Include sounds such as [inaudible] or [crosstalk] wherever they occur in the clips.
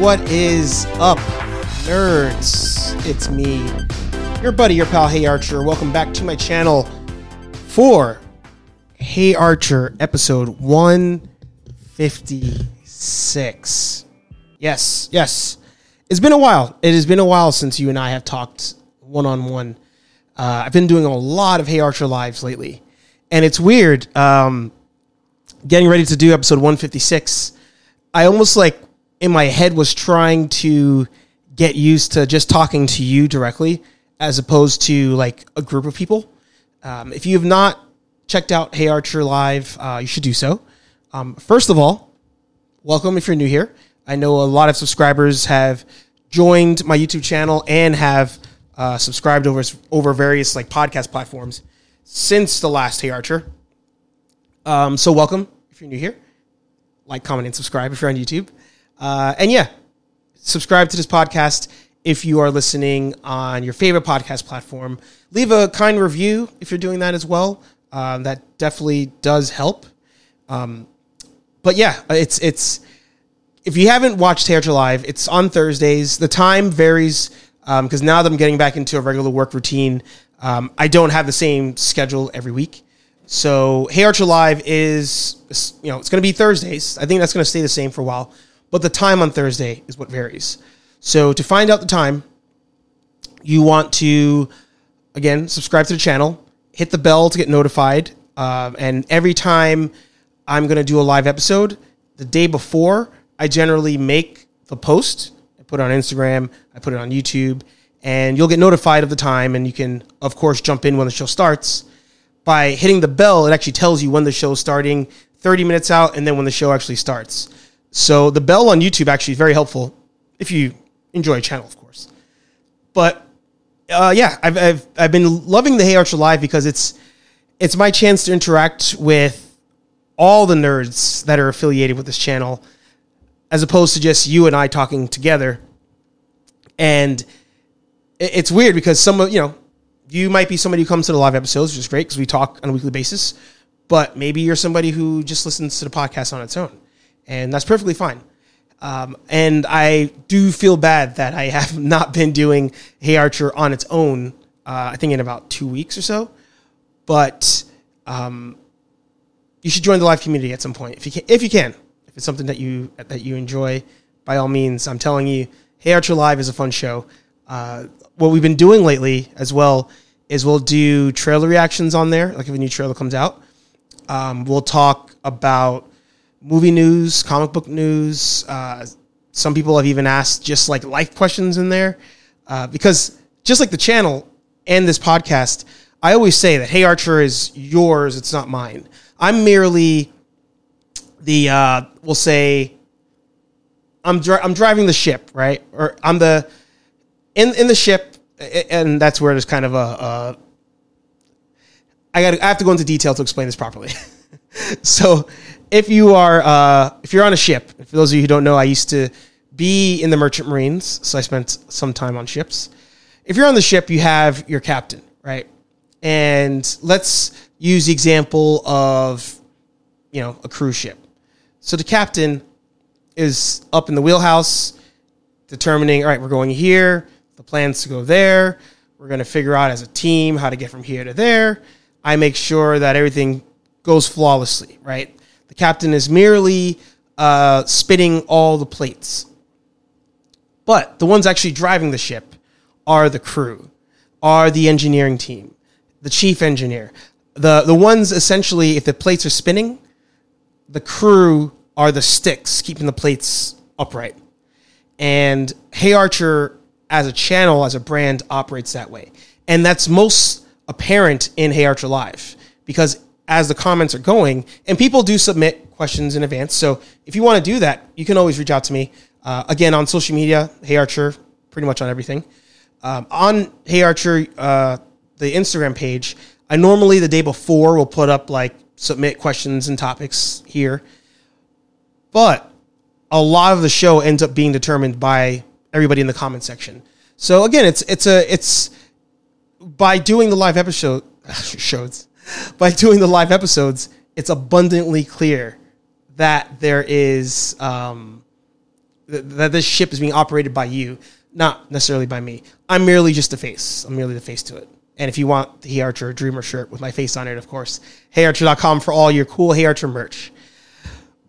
What is up, nerds? It's me, your buddy, your pal, Hey Archer. Welcome back to my channel for Hey Archer episode 156. Yes, yes. It's been a while. It has been a while since you and I have talked one on one. I've been doing a lot of Hey Archer lives lately, and it's weird. Um, getting ready to do episode 156, I almost like in my head was trying to get used to just talking to you directly as opposed to like a group of people. Um, if you have not checked out Hey Archer Live, uh, you should do so. Um, first of all, welcome if you're new here. I know a lot of subscribers have joined my YouTube channel and have uh, subscribed over over various like podcast platforms since the last Hey Archer. Um, so welcome if you're new here. Like, comment, and subscribe if you're on YouTube. Uh, and yeah, subscribe to this podcast if you are listening on your favorite podcast platform. Leave a kind review if you're doing that as well. Um, that definitely does help. Um, but yeah, it's it's if you haven't watched Archer Live, it's on Thursdays. The time varies because now that I'm getting back into a regular work routine, um, I don't have the same schedule every week. So Hey Archer Live is you know it's going to be Thursdays. I think that's going to stay the same for a while, but the time on Thursday is what varies. So to find out the time, you want to again subscribe to the channel, hit the bell to get notified, um, and every time I'm going to do a live episode, the day before, I generally make the post. I put it on Instagram, I put it on YouTube, and you'll get notified of the time, and you can of course jump in when the show starts by hitting the bell, it actually tells you when the show is starting, 30 minutes out, and then when the show actually starts. So the bell on YouTube actually is very helpful if you enjoy a channel, of course. But uh, yeah, I've, I've I've been loving the Hey Archer Live because it's it's my chance to interact with all the nerds that are affiliated with this channel, as opposed to just you and I talking together. And it's weird because some of you know you might be somebody who comes to the live episodes, which is great because we talk on a weekly basis. But maybe you're somebody who just listens to the podcast on its own, and that's perfectly fine. Um, and I do feel bad that I have [laughs] not been doing Hey Archer on its own. Uh, I think in about two weeks or so. But um, you should join the live community at some point if you can. If you can, if it's something that you that you enjoy, by all means, I'm telling you, Hey Archer Live is a fun show. Uh, what we've been doing lately as well is we'll do trailer reactions on there, like if a new trailer comes out. Um, we'll talk about movie news, comic book news. Uh, some people have even asked just like life questions in there, uh, because just like the channel and this podcast, I always say that Hey Archer is yours; it's not mine. I'm merely the uh, we'll say I'm dri- I'm driving the ship, right? Or I'm the in in the ship, and that's where there's kind of a. a I got I have to go into detail to explain this properly. [laughs] so, if you are uh, if you're on a ship, for those of you who don't know, I used to be in the merchant marines, so I spent some time on ships. If you're on the ship, you have your captain, right? And let's use the example of you know a cruise ship. So the captain is up in the wheelhouse, determining, all right, we're going here the plans to go there. We're going to figure out as a team how to get from here to there. I make sure that everything goes flawlessly, right? The captain is merely uh, spinning all the plates. But the ones actually driving the ship are the crew, are the engineering team, the chief engineer. The, the ones essentially, if the plates are spinning, the crew are the sticks keeping the plates upright. And Hey Archer as a channel, as a brand, operates that way. And that's most apparent in Hey Archer Live because as the comments are going, and people do submit questions in advance. So if you want to do that, you can always reach out to me. Uh, again, on social media, Hey Archer, pretty much on everything. Um, on Hey Archer, uh, the Instagram page, I normally the day before will put up like submit questions and topics here. But a lot of the show ends up being determined by everybody in the comment section. So again, it's it's a it's by doing the live episode [laughs] shows [laughs] by doing the live episodes, it's abundantly clear that there is um, th- that this ship is being operated by you, not necessarily by me. I'm merely just a face. I'm merely the face to it. And if you want the Hey Archer Dreamer shirt with my face on it, of course, heyarcher.com for all your cool Hey Archer merch.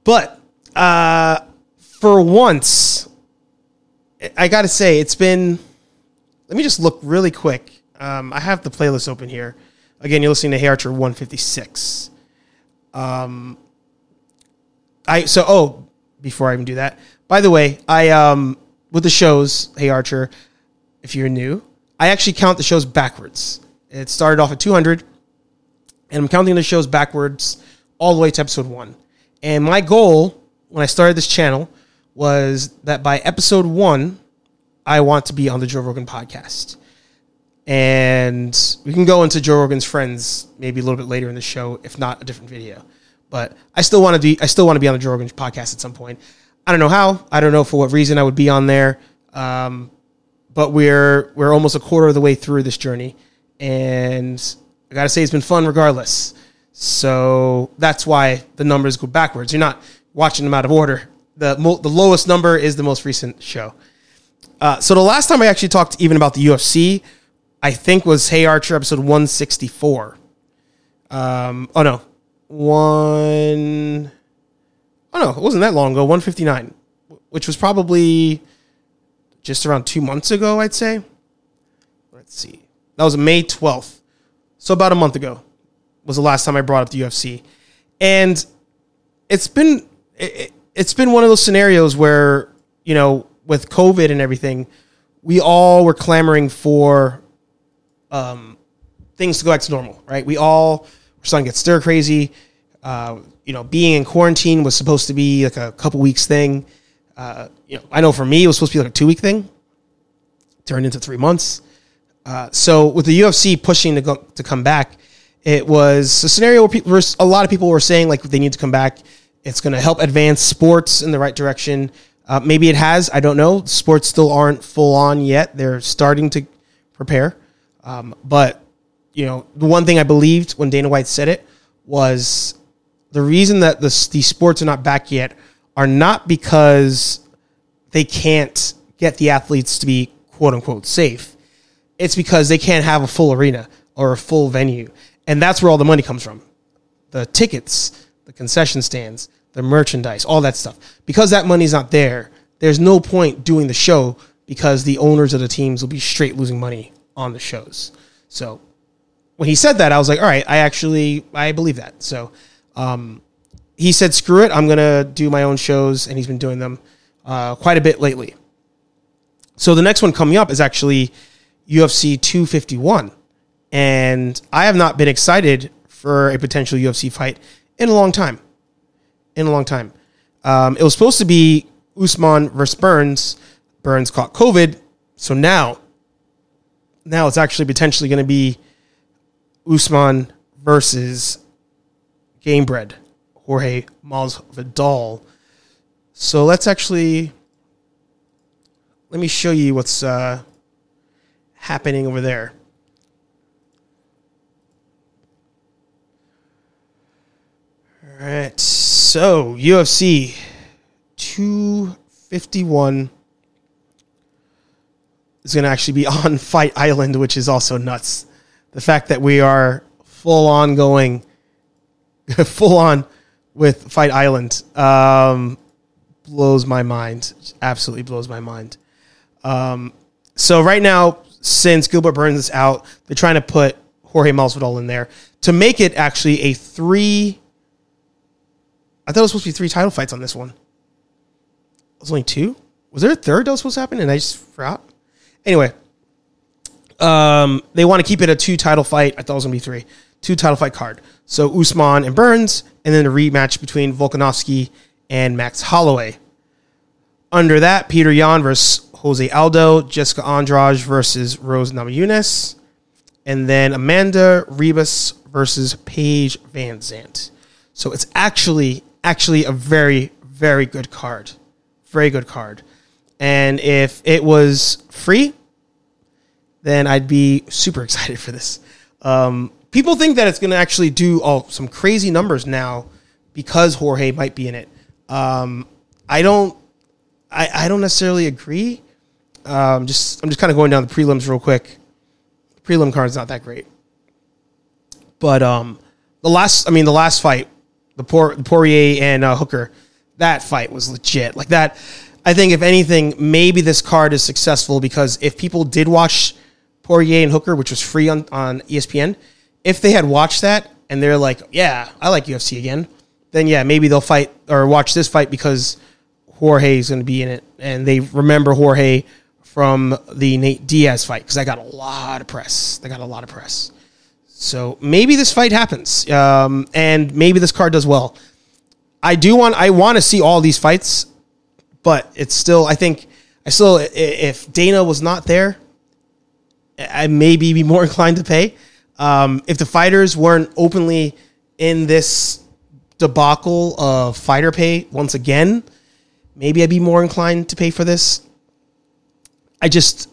But uh, for once, I got to say, it's been. Let me just look really quick. Um, I have the playlist open here. Again, you're listening to Hey Archer 156. Um, I so oh before I even do that. By the way, I um with the shows, Hey Archer, if you're new, I actually count the shows backwards. It started off at 200, and I'm counting the shows backwards all the way to episode one. And my goal when I started this channel was that by episode one, I want to be on the Joe Rogan podcast. And we can go into Joe Rogan's friends maybe a little bit later in the show, if not a different video. But I still want to be I still want to be on the Joe Rogan podcast at some point. I don't know how. I don't know for what reason I would be on there. Um, but we're we're almost a quarter of the way through this journey, and I gotta say it's been fun regardless. So that's why the numbers go backwards. You're not watching them out of order. The mo- the lowest number is the most recent show. Uh, so the last time I actually talked even about the UFC, I think was Hey Archer episode 164. Um, oh no, one. Oh no, it wasn't that long ago. 159, which was probably just around two months ago, I'd say. Let's see. That was May 12th. So about a month ago was the last time I brought up the UFC. And it's been it, it's been one of those scenarios where, you know, with COVID and everything, we all were clamoring for um, things to go back to normal, right? We all were starting to get stir crazy. Uh, you know, being in quarantine was supposed to be like a couple weeks thing. Uh, you know, I know for me it was supposed to be like a two week thing. Turned into three months. Uh, so with the UFC pushing to go, to come back, it was a scenario where people, were, a lot of people were saying like they need to come back. It's going to help advance sports in the right direction. Uh, maybe it has. I don't know. Sports still aren't full on yet. They're starting to prepare. Um, but you know, the one thing I believed when Dana White said it was the reason that the, these sports are not back yet are not because they can't get the athletes to be quote unquote safe. It's because they can't have a full arena or a full venue. And that's where all the money comes from. The tickets, the concession stands, the merchandise, all that stuff. Because that money's not there, there's no point doing the show because the owners of the teams will be straight losing money on the shows. So when he said that, I was like, all right, I actually I believe that. So um, he said, screw it, I'm gonna do my own shows, and he's been doing them uh, quite a bit lately. So the next one coming up is actually UFC 251, and I have not been excited for a potential UFC fight in a long time. In a long time, um, it was supposed to be Usman versus Burns. Burns caught COVID, so now, now it's actually potentially going to be Usman versus Gamebred, Jorge Masvidal. So let's actually let me show you what's uh, happening over there. All right, so UFC 251 is going to actually be [laughs] on Fight Island, which is also nuts. The fact that we are full on going, [laughs] full on with Fight Island um, blows my mind. Absolutely blows my mind. Um, so right now, since Gilbert Burns is out, they're trying to put Jorge Masvidal in there to make it actually a three. I thought it was supposed to be three title fights on this one. It was only two. Was there a third that was supposed to happen and I just forgot? Anyway, um, they want to keep it a two title fight. I thought it was gonna be three. Two title fight card. So Usman and Burns, and then a rematch between Volkanovski and Max Holloway. Under that, Petr Yan versus Jose Aldo, Jessica Andrade versus Rose Namajunas, and then Amanda Ribas versus Paige VanZant. So it's actually actually a very very good card, very good card. And if it was free, then I'd be super [laughs] excited for this. Um, people think that it's going to actually do all some crazy numbers now because Jorge might be in it. Um, I don't. I, I don't necessarily agree. Um, just I'm just kind of going down the prelims real quick. The prelim card's not that great, but um, the last I mean the last fight, the Poir, the Poirier and uh, Hooker, that fight was legit. Like that, I think if anything, maybe this card is successful because if people did watch Poirier and Hooker, which was free on on ESPN, if they had watched that and they're like, yeah, I like UFC again, then yeah, maybe they'll fight or watch this fight because Jorge is going to be in it, and they remember Jorge from the Nate Diaz fight because I got a lot of press. They got a lot of press. So maybe this fight happens, um, and maybe this card does well. I do want I want to see all these fights, but it's still I think I still if Dana was not there, I maybe be more [laughs] inclined to pay. Um, if the fighters weren't openly in this debacle of fighter pay once again, maybe I'd be more inclined to pay for this. I just,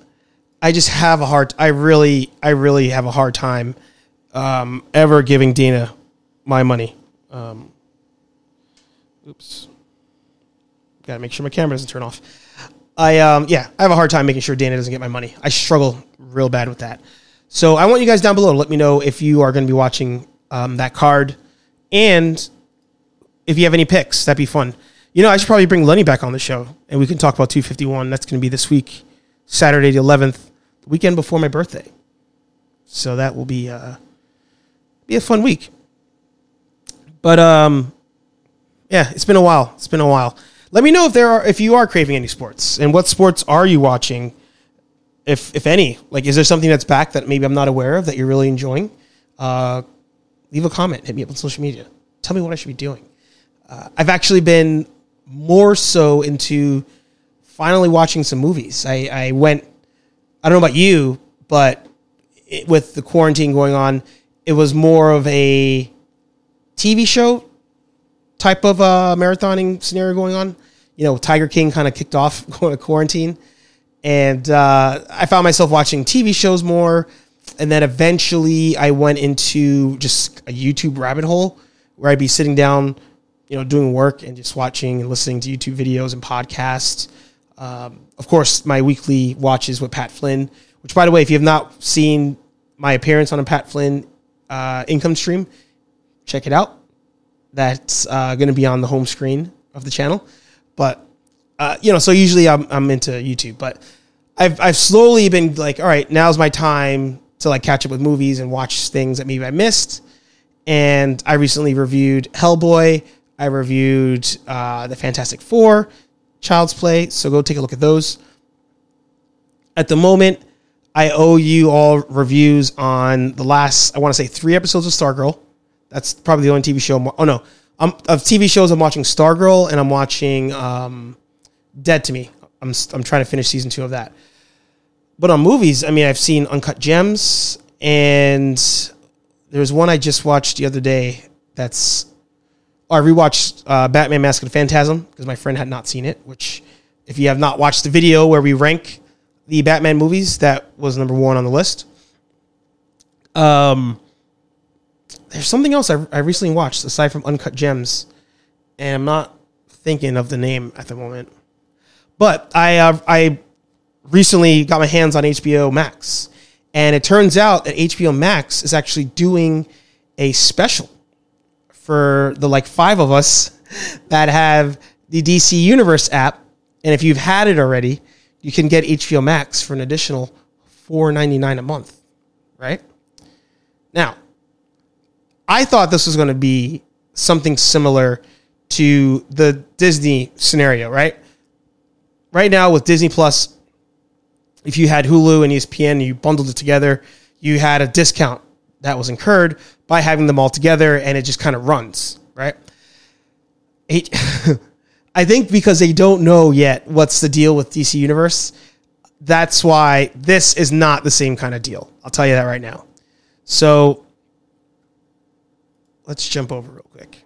I just have a hard. I really, I really have a hard time um, ever giving Dana my money. Um, oops, gotta make sure my camera doesn't turn off. I um, yeah, I have a hard time making sure Dana doesn't get my money. I struggle real bad with that. So I want you guys down below to let me know if you are going to be watching um, that card, and if you have any picks. That'd be fun. You know, I should probably bring Lenny back on the show, and we can talk about 251. That's going to be this week, Saturday the 11th, the weekend before my birthday. So that will be uh, be a fun week. But um, yeah, it's been a while. It's been a while. Let me know if there are if you are craving any sports and what sports are you watching, if if any. Like, is there something that's back that maybe I'm not aware of that you're really enjoying? Uh, leave a comment. Hit me up on social media. Tell me what I should be doing. Uh, I've actually been more so into finally watching some movies. I, I went. I don't know about you, but it, with the quarantine going on, it was more of a TV show type of uh, marathoning scenario going on. You know, Tiger King kind of kicked off [laughs] going to quarantine, and uh, I found myself watching TV shows more. And then eventually, I went into just a YouTube rabbit hole where I'd be sitting down, you know, doing work and just watching and listening to YouTube videos and podcasts. Um, of course, my weekly watches with Pat Flynn, which, by the way, if you have not seen my appearance on a Pat Flynn uh, income stream, check it out that's uh, going to be on the home screen of the channel. But uh, you know, so usually I'm I'm into YouTube, but I've I've slowly been like, all right, now's my time to like catch up with movies and watch things that maybe I missed. And I recently reviewed Hellboy. I reviewed uh, the Fantastic Four, Child's Play. So go take a look at those. At the moment, I owe you all reviews on the last, I want to say, three episodes of Stargirl. That's probably the only TV show. I'm, oh no, I'm, of TV shows I'm watching Stargirl and I'm watching um, Dead to Me. I'm I'm trying to finish season two of that. But on movies, I mean, I've seen Uncut Gems and there's one I just watched the other day. That's oh, I rewatched uh, Batman: Mask of the Phantasm because my friend had not seen it. Which, if you have not watched the video where we rank the Batman movies, that was number one on the list. Um, there's something else I, I recently watched aside from Uncut Gems, and I'm not thinking of the name at the moment. But I uh, I recently got my hands on HBO Max, and it turns out that HBO Max is actually doing a special for the like five of us [laughs] that have the DC Universe app, and if you've had it already, you can get HBO Max for an additional $4.99 a month, right? Now, I thought this was going to be something similar to the Disney scenario, right? Right now with Disney Plus, if you had Hulu and ESPN and you bundled it together, you had a discount that was incurred by having them all together and it just kind of runs, right? [laughs] I think because they don't know yet what's the deal with DC Universe, that's why this is not the same kind of deal. I'll tell you that right now. So let's jump over real quick.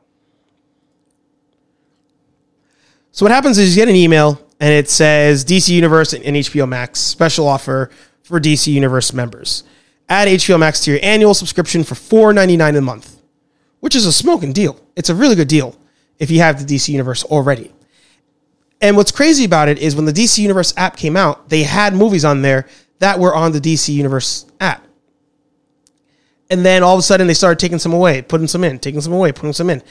So what happens is you get an email and it says DC Universe and HBO Max special offer for DC Universe members. Add HBO Max to your annual subscription for $4.99 a month, which is a smoking deal. It's a really good deal if you have the DC Universe already. And what's crazy about it is when the DC Universe app came out, they had movies on there that were on the DC Universe app. And then all of a sudden they started taking some away, putting some in, taking some away, putting some in.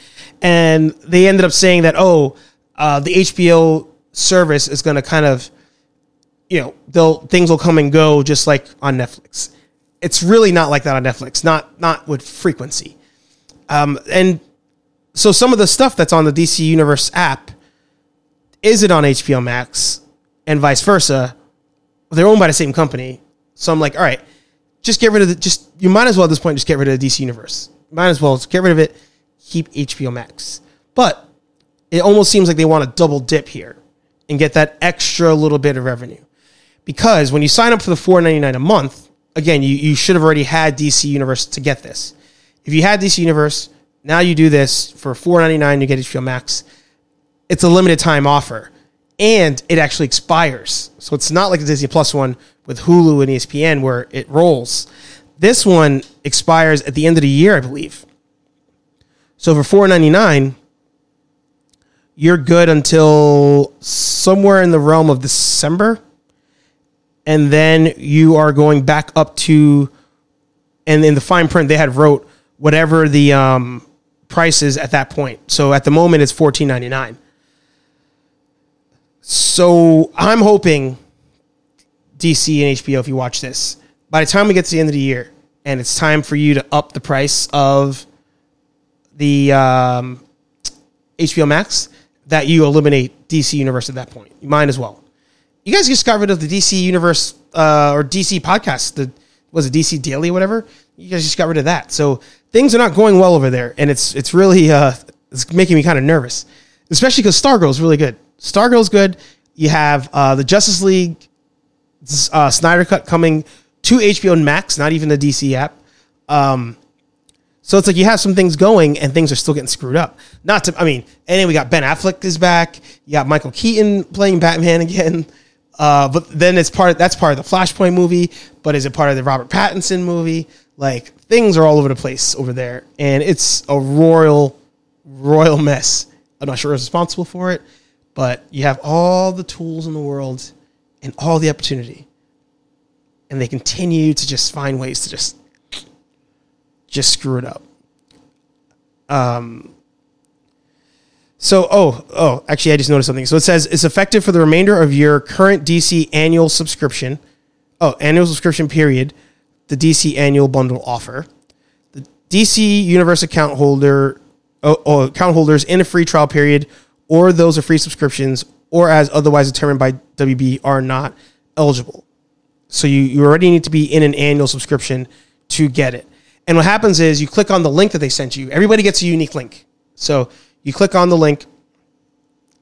And they ended up saying that, oh, uh, the HBO service is going to kind of, you know, they'll things will come and go just like on Netflix. It's really not like that on Netflix, not not with frequency. Um, and so some of the stuff that's on the DC Universe app is it on HBO Max and vice versa. They're owned by the same company. So I'm like, all right, just get rid of the just you might as well at this point just get rid of the DC universe. Might as well just get rid of it, keep HBO Max. But it almost seems like they want to double dip here and get that extra little bit of revenue. Because when you sign up for the $4.99 a month, again, you, you should have already had DC Universe to get this. If you had DC Universe, now you do this for $4.99, you get HBO Max. It's a limited time offer and it actually expires. So it's not like the Disney Plus one with Hulu and ESPN where it rolls. This one expires at the end of the year, I believe. So for four ninety nine, you're good until somewhere in the realm of December, and then you are going back up to, and in the fine print they had wrote whatever the um, price is at that point. So at the moment it's fourteen ninety nine. So I'm hoping DC and HBO, if you watch this, by the time we get to the end of the year and it's time for you to up the price of the um, HBO Max, that you eliminate DC Universe at that point. You might as well. You guys just got rid of the DC Universe uh, or DC podcast. The was it DC Daily or whatever? You guys just got rid of that. So things are not going well over there, and it's it's really uh, it's making me kind of nervous, especially because Stargirl is really good. Stargirl's good. You have uh, the Justice League uh, Snyder Cut coming to HBO Max, not even the DC app. Um, so it's like you have some things going and things are still getting screwed up. Not to, I mean, and then we got Ben Affleck is back. You got Michael Keaton playing Batman [laughs] again. Uh, but then it's part of, that's part of the Flashpoint movie. But is it part of the Robert Pattinson movie? Like things are all over the place over there, and it's a royal, royal mess. I'm not sure who's responsible for it, but you have all the tools in the world and all the opportunity. And they continue to just find ways to just just screw it up. Um so oh oh actually I just noticed something. So it says it's effective for the remainder of your current DC annual subscription. Oh, annual subscription period, the DC annual bundle offer. The DC Universe account holder oh, oh, account holders in a free trial period or those are free subscriptions or as otherwise determined by WB are not eligible. So you, you already need to be in an annual subscription to get it. And what happens is you click on the link that they sent you. Everybody gets a unique link. So you click on the link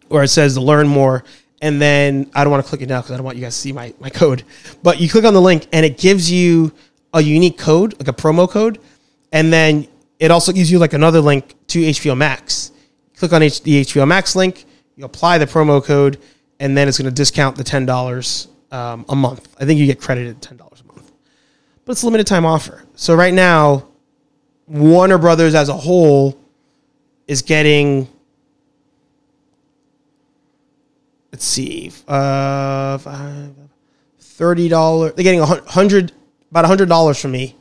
where it says to learn more. And then I don't want to click it now because I don't want you guys to see my, my code. But you click on the link and it gives you a unique code, like a promo code. And then it also gives you like another link to HBO Max click on H- the HBO Max link, you apply the promo code, and then it's going to discount the ten dollars um, a month. I think you get credited ten dollars a month, but it's a limited time offer. So right now, Warner Brothers as a whole is getting. Let's see, uh, thirty dollars. They're getting a hundred, about a hundred dollars from me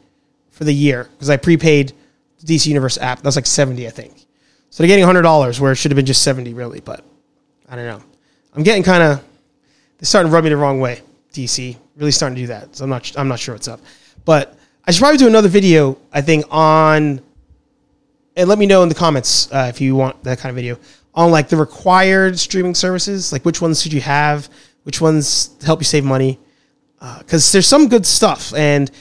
for the year because I prepaid the DC Universe app. That's like seventy, I think. So they're getting hundred dollars where it should have been just seventy, really. But I don't know. I'm getting kind of they're starting to rub me the wrong way. DC really starting to do that. So I'm not I'm not sure what's up. But I should probably do another video. I think on and let me know in the comments uh, if you want that kind of video on like the required streaming services. Like which ones should you have? Which ones help you save money? Because uh, there's some good stuff, and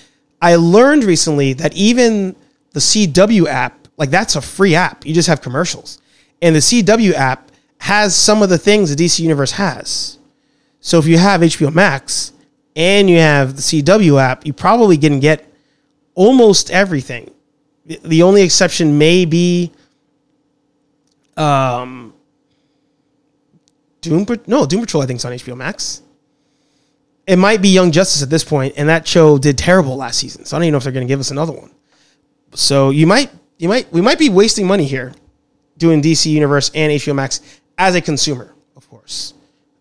I learned recently that even the CW app like that's a free app. You just have commercials. And the CW app has some of the things the DC Universe has. So if you have HBO Max and you have the CW app, you probably can get almost everything. The only exception may be um, Doom. No, Doom Patrol. I think is on HBO Max. It might be Young Justice at this point, and that show did terrible last season. So I don't even know if they're going to give us another one. So you might you might we might be wasting money here doing DC Universe and HBO Max as a consumer, of course.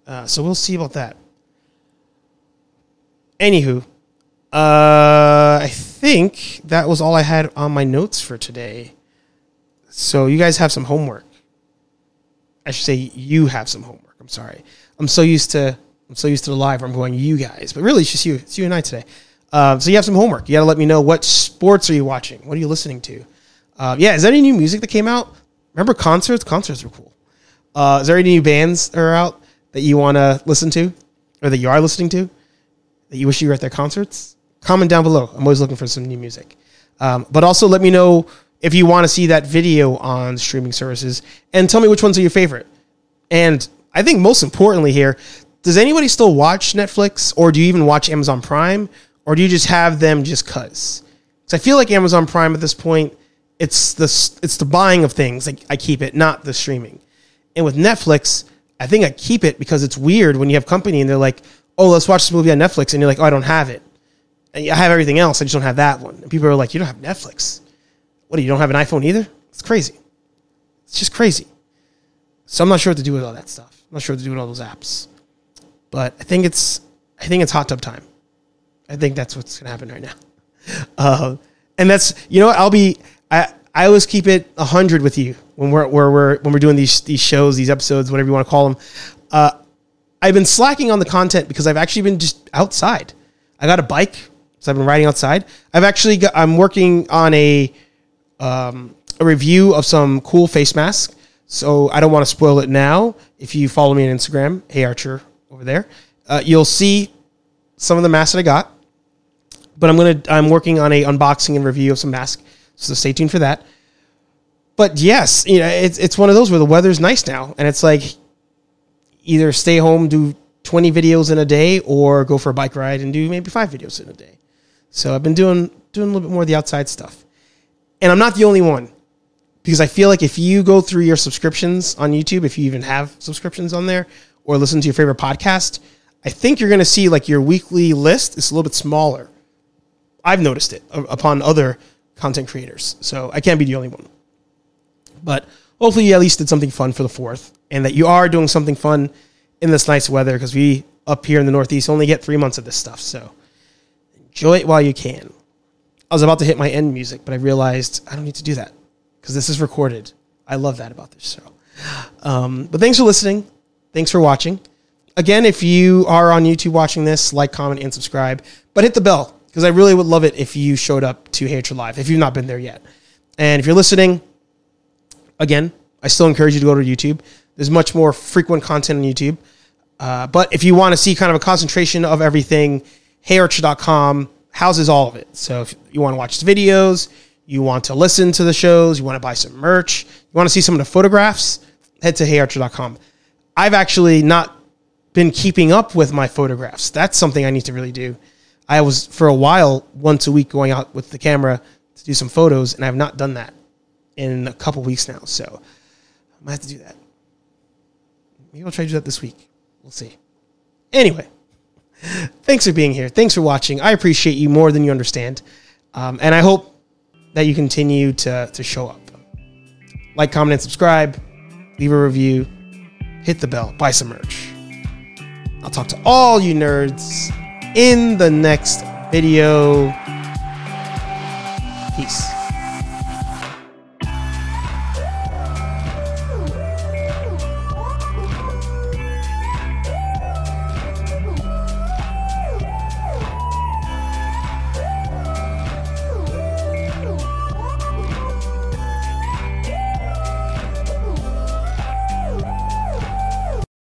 Uh, so we'll see about that. Anywho, uh, I think that was all I had on my notes for today. So you guys have some homework. I should say you have some homework. I'm sorry. I'm so used to I'm so used to the live. I'm going you guys, but really it's just you. It's you and I today. Uh, so you have some homework. You got to let me know what sports are you watching. What are you listening to? Uh, yeah, is there any new music that came out? Remember concerts? Concerts were cool. Uh, is there any new bands that are out that you want to listen to, or that you are listening to, that you wish you were at their concerts? Comment down below. I'm always looking for some new music. Um, but also let me know if you want to see that video on streaming services, and tell me which ones are your favorite. And I think most importantly here, does anybody still watch Netflix, or do you even watch Amazon Prime, or do you just have them just cause? Because I feel like Amazon Prime at this point it's the it's the buying of things. Like I keep it, not the streaming. And with Netflix, I think I keep it because it's weird when you have company and they're like, "Oh, let's watch this movie on Netflix," and you're like, "Oh, I don't have it. I have everything else. I just don't have that one." And people are like, "You don't have Netflix? What? Do you don't have an iPhone either? It's crazy. It's just crazy." So I'm not sure what to do with all that stuff. I'm not sure what to do with all those apps. But I think it's I think it's hot tub time. I think that's what's gonna happen right now. Uh, [laughs] and that's you know I'll be I I always keep it hundred with you when we're, we're, we're when we're doing these these shows, these episodes, whatever you want to call them. Uh, I've been slacking on the content because I've actually been just outside. I got a bike, so I've been riding outside. I've actually got, I'm working on a um, a review of some cool face masks. So I don't want to spoil it now. If you follow me on Instagram, hey Archer over there, uh, you'll see some of the masks that I got. But I'm gonna I'm working on a unboxing and review of some masks so stay tuned for that. But yes, you know, it's it's one of those where the weather's nice now, and it's like either stay home, do 20 videos in a day, or go for a bike ride and do maybe five videos in a day. So I've been doing doing a little bit more of the outside stuff. And I'm not the only one. Because I feel like if you go through your subscriptions on YouTube, if you even have subscriptions on there, or listen to your favorite podcast, I think you're going to see like your weekly list is a little bit smaller. I've noticed it uh, upon other content creators. So I can't be the only one. But hopefully you at least did something fun for the fourth and that you are doing something fun in this nice weather because we up here in the Northeast only get three months of this stuff. So enjoy it while you can. I was about to hit my end music, but I realized I don't need to do that because this is recorded. I love that about this show. Um, but thanks for listening. Thanks for watching. Again, if you are on YouTube watching this, like, comment, and subscribe. But hit the bell because I really would love it if you showed up to Hey Archer Live if you've not been there yet. And if you're listening, again, I still encourage you to go to YouTube. There's much more frequent content on YouTube. Uh, but if you want to see kind of a concentration of everything, heyarcher.com houses all of it. So if you want to watch the videos, you want to listen to the shows, you want to buy some merch, you want to see some of the photographs, head to heyarcher.com. I've actually not been keeping up with my photographs. That's something I need to really do. I was for a while once a week going out with the camera to do some photos, and I have not done that in a couple weeks now. So I might have to do that. Maybe I'll try to do that this week. We'll see. Anyway, thanks for being here. Thanks for watching. I appreciate you more than you understand, um, and I hope that you continue to to show up. Like, comment, and subscribe. Leave a review. Hit the bell. Buy some merch. I'll talk to all you nerds in the next video. Peace.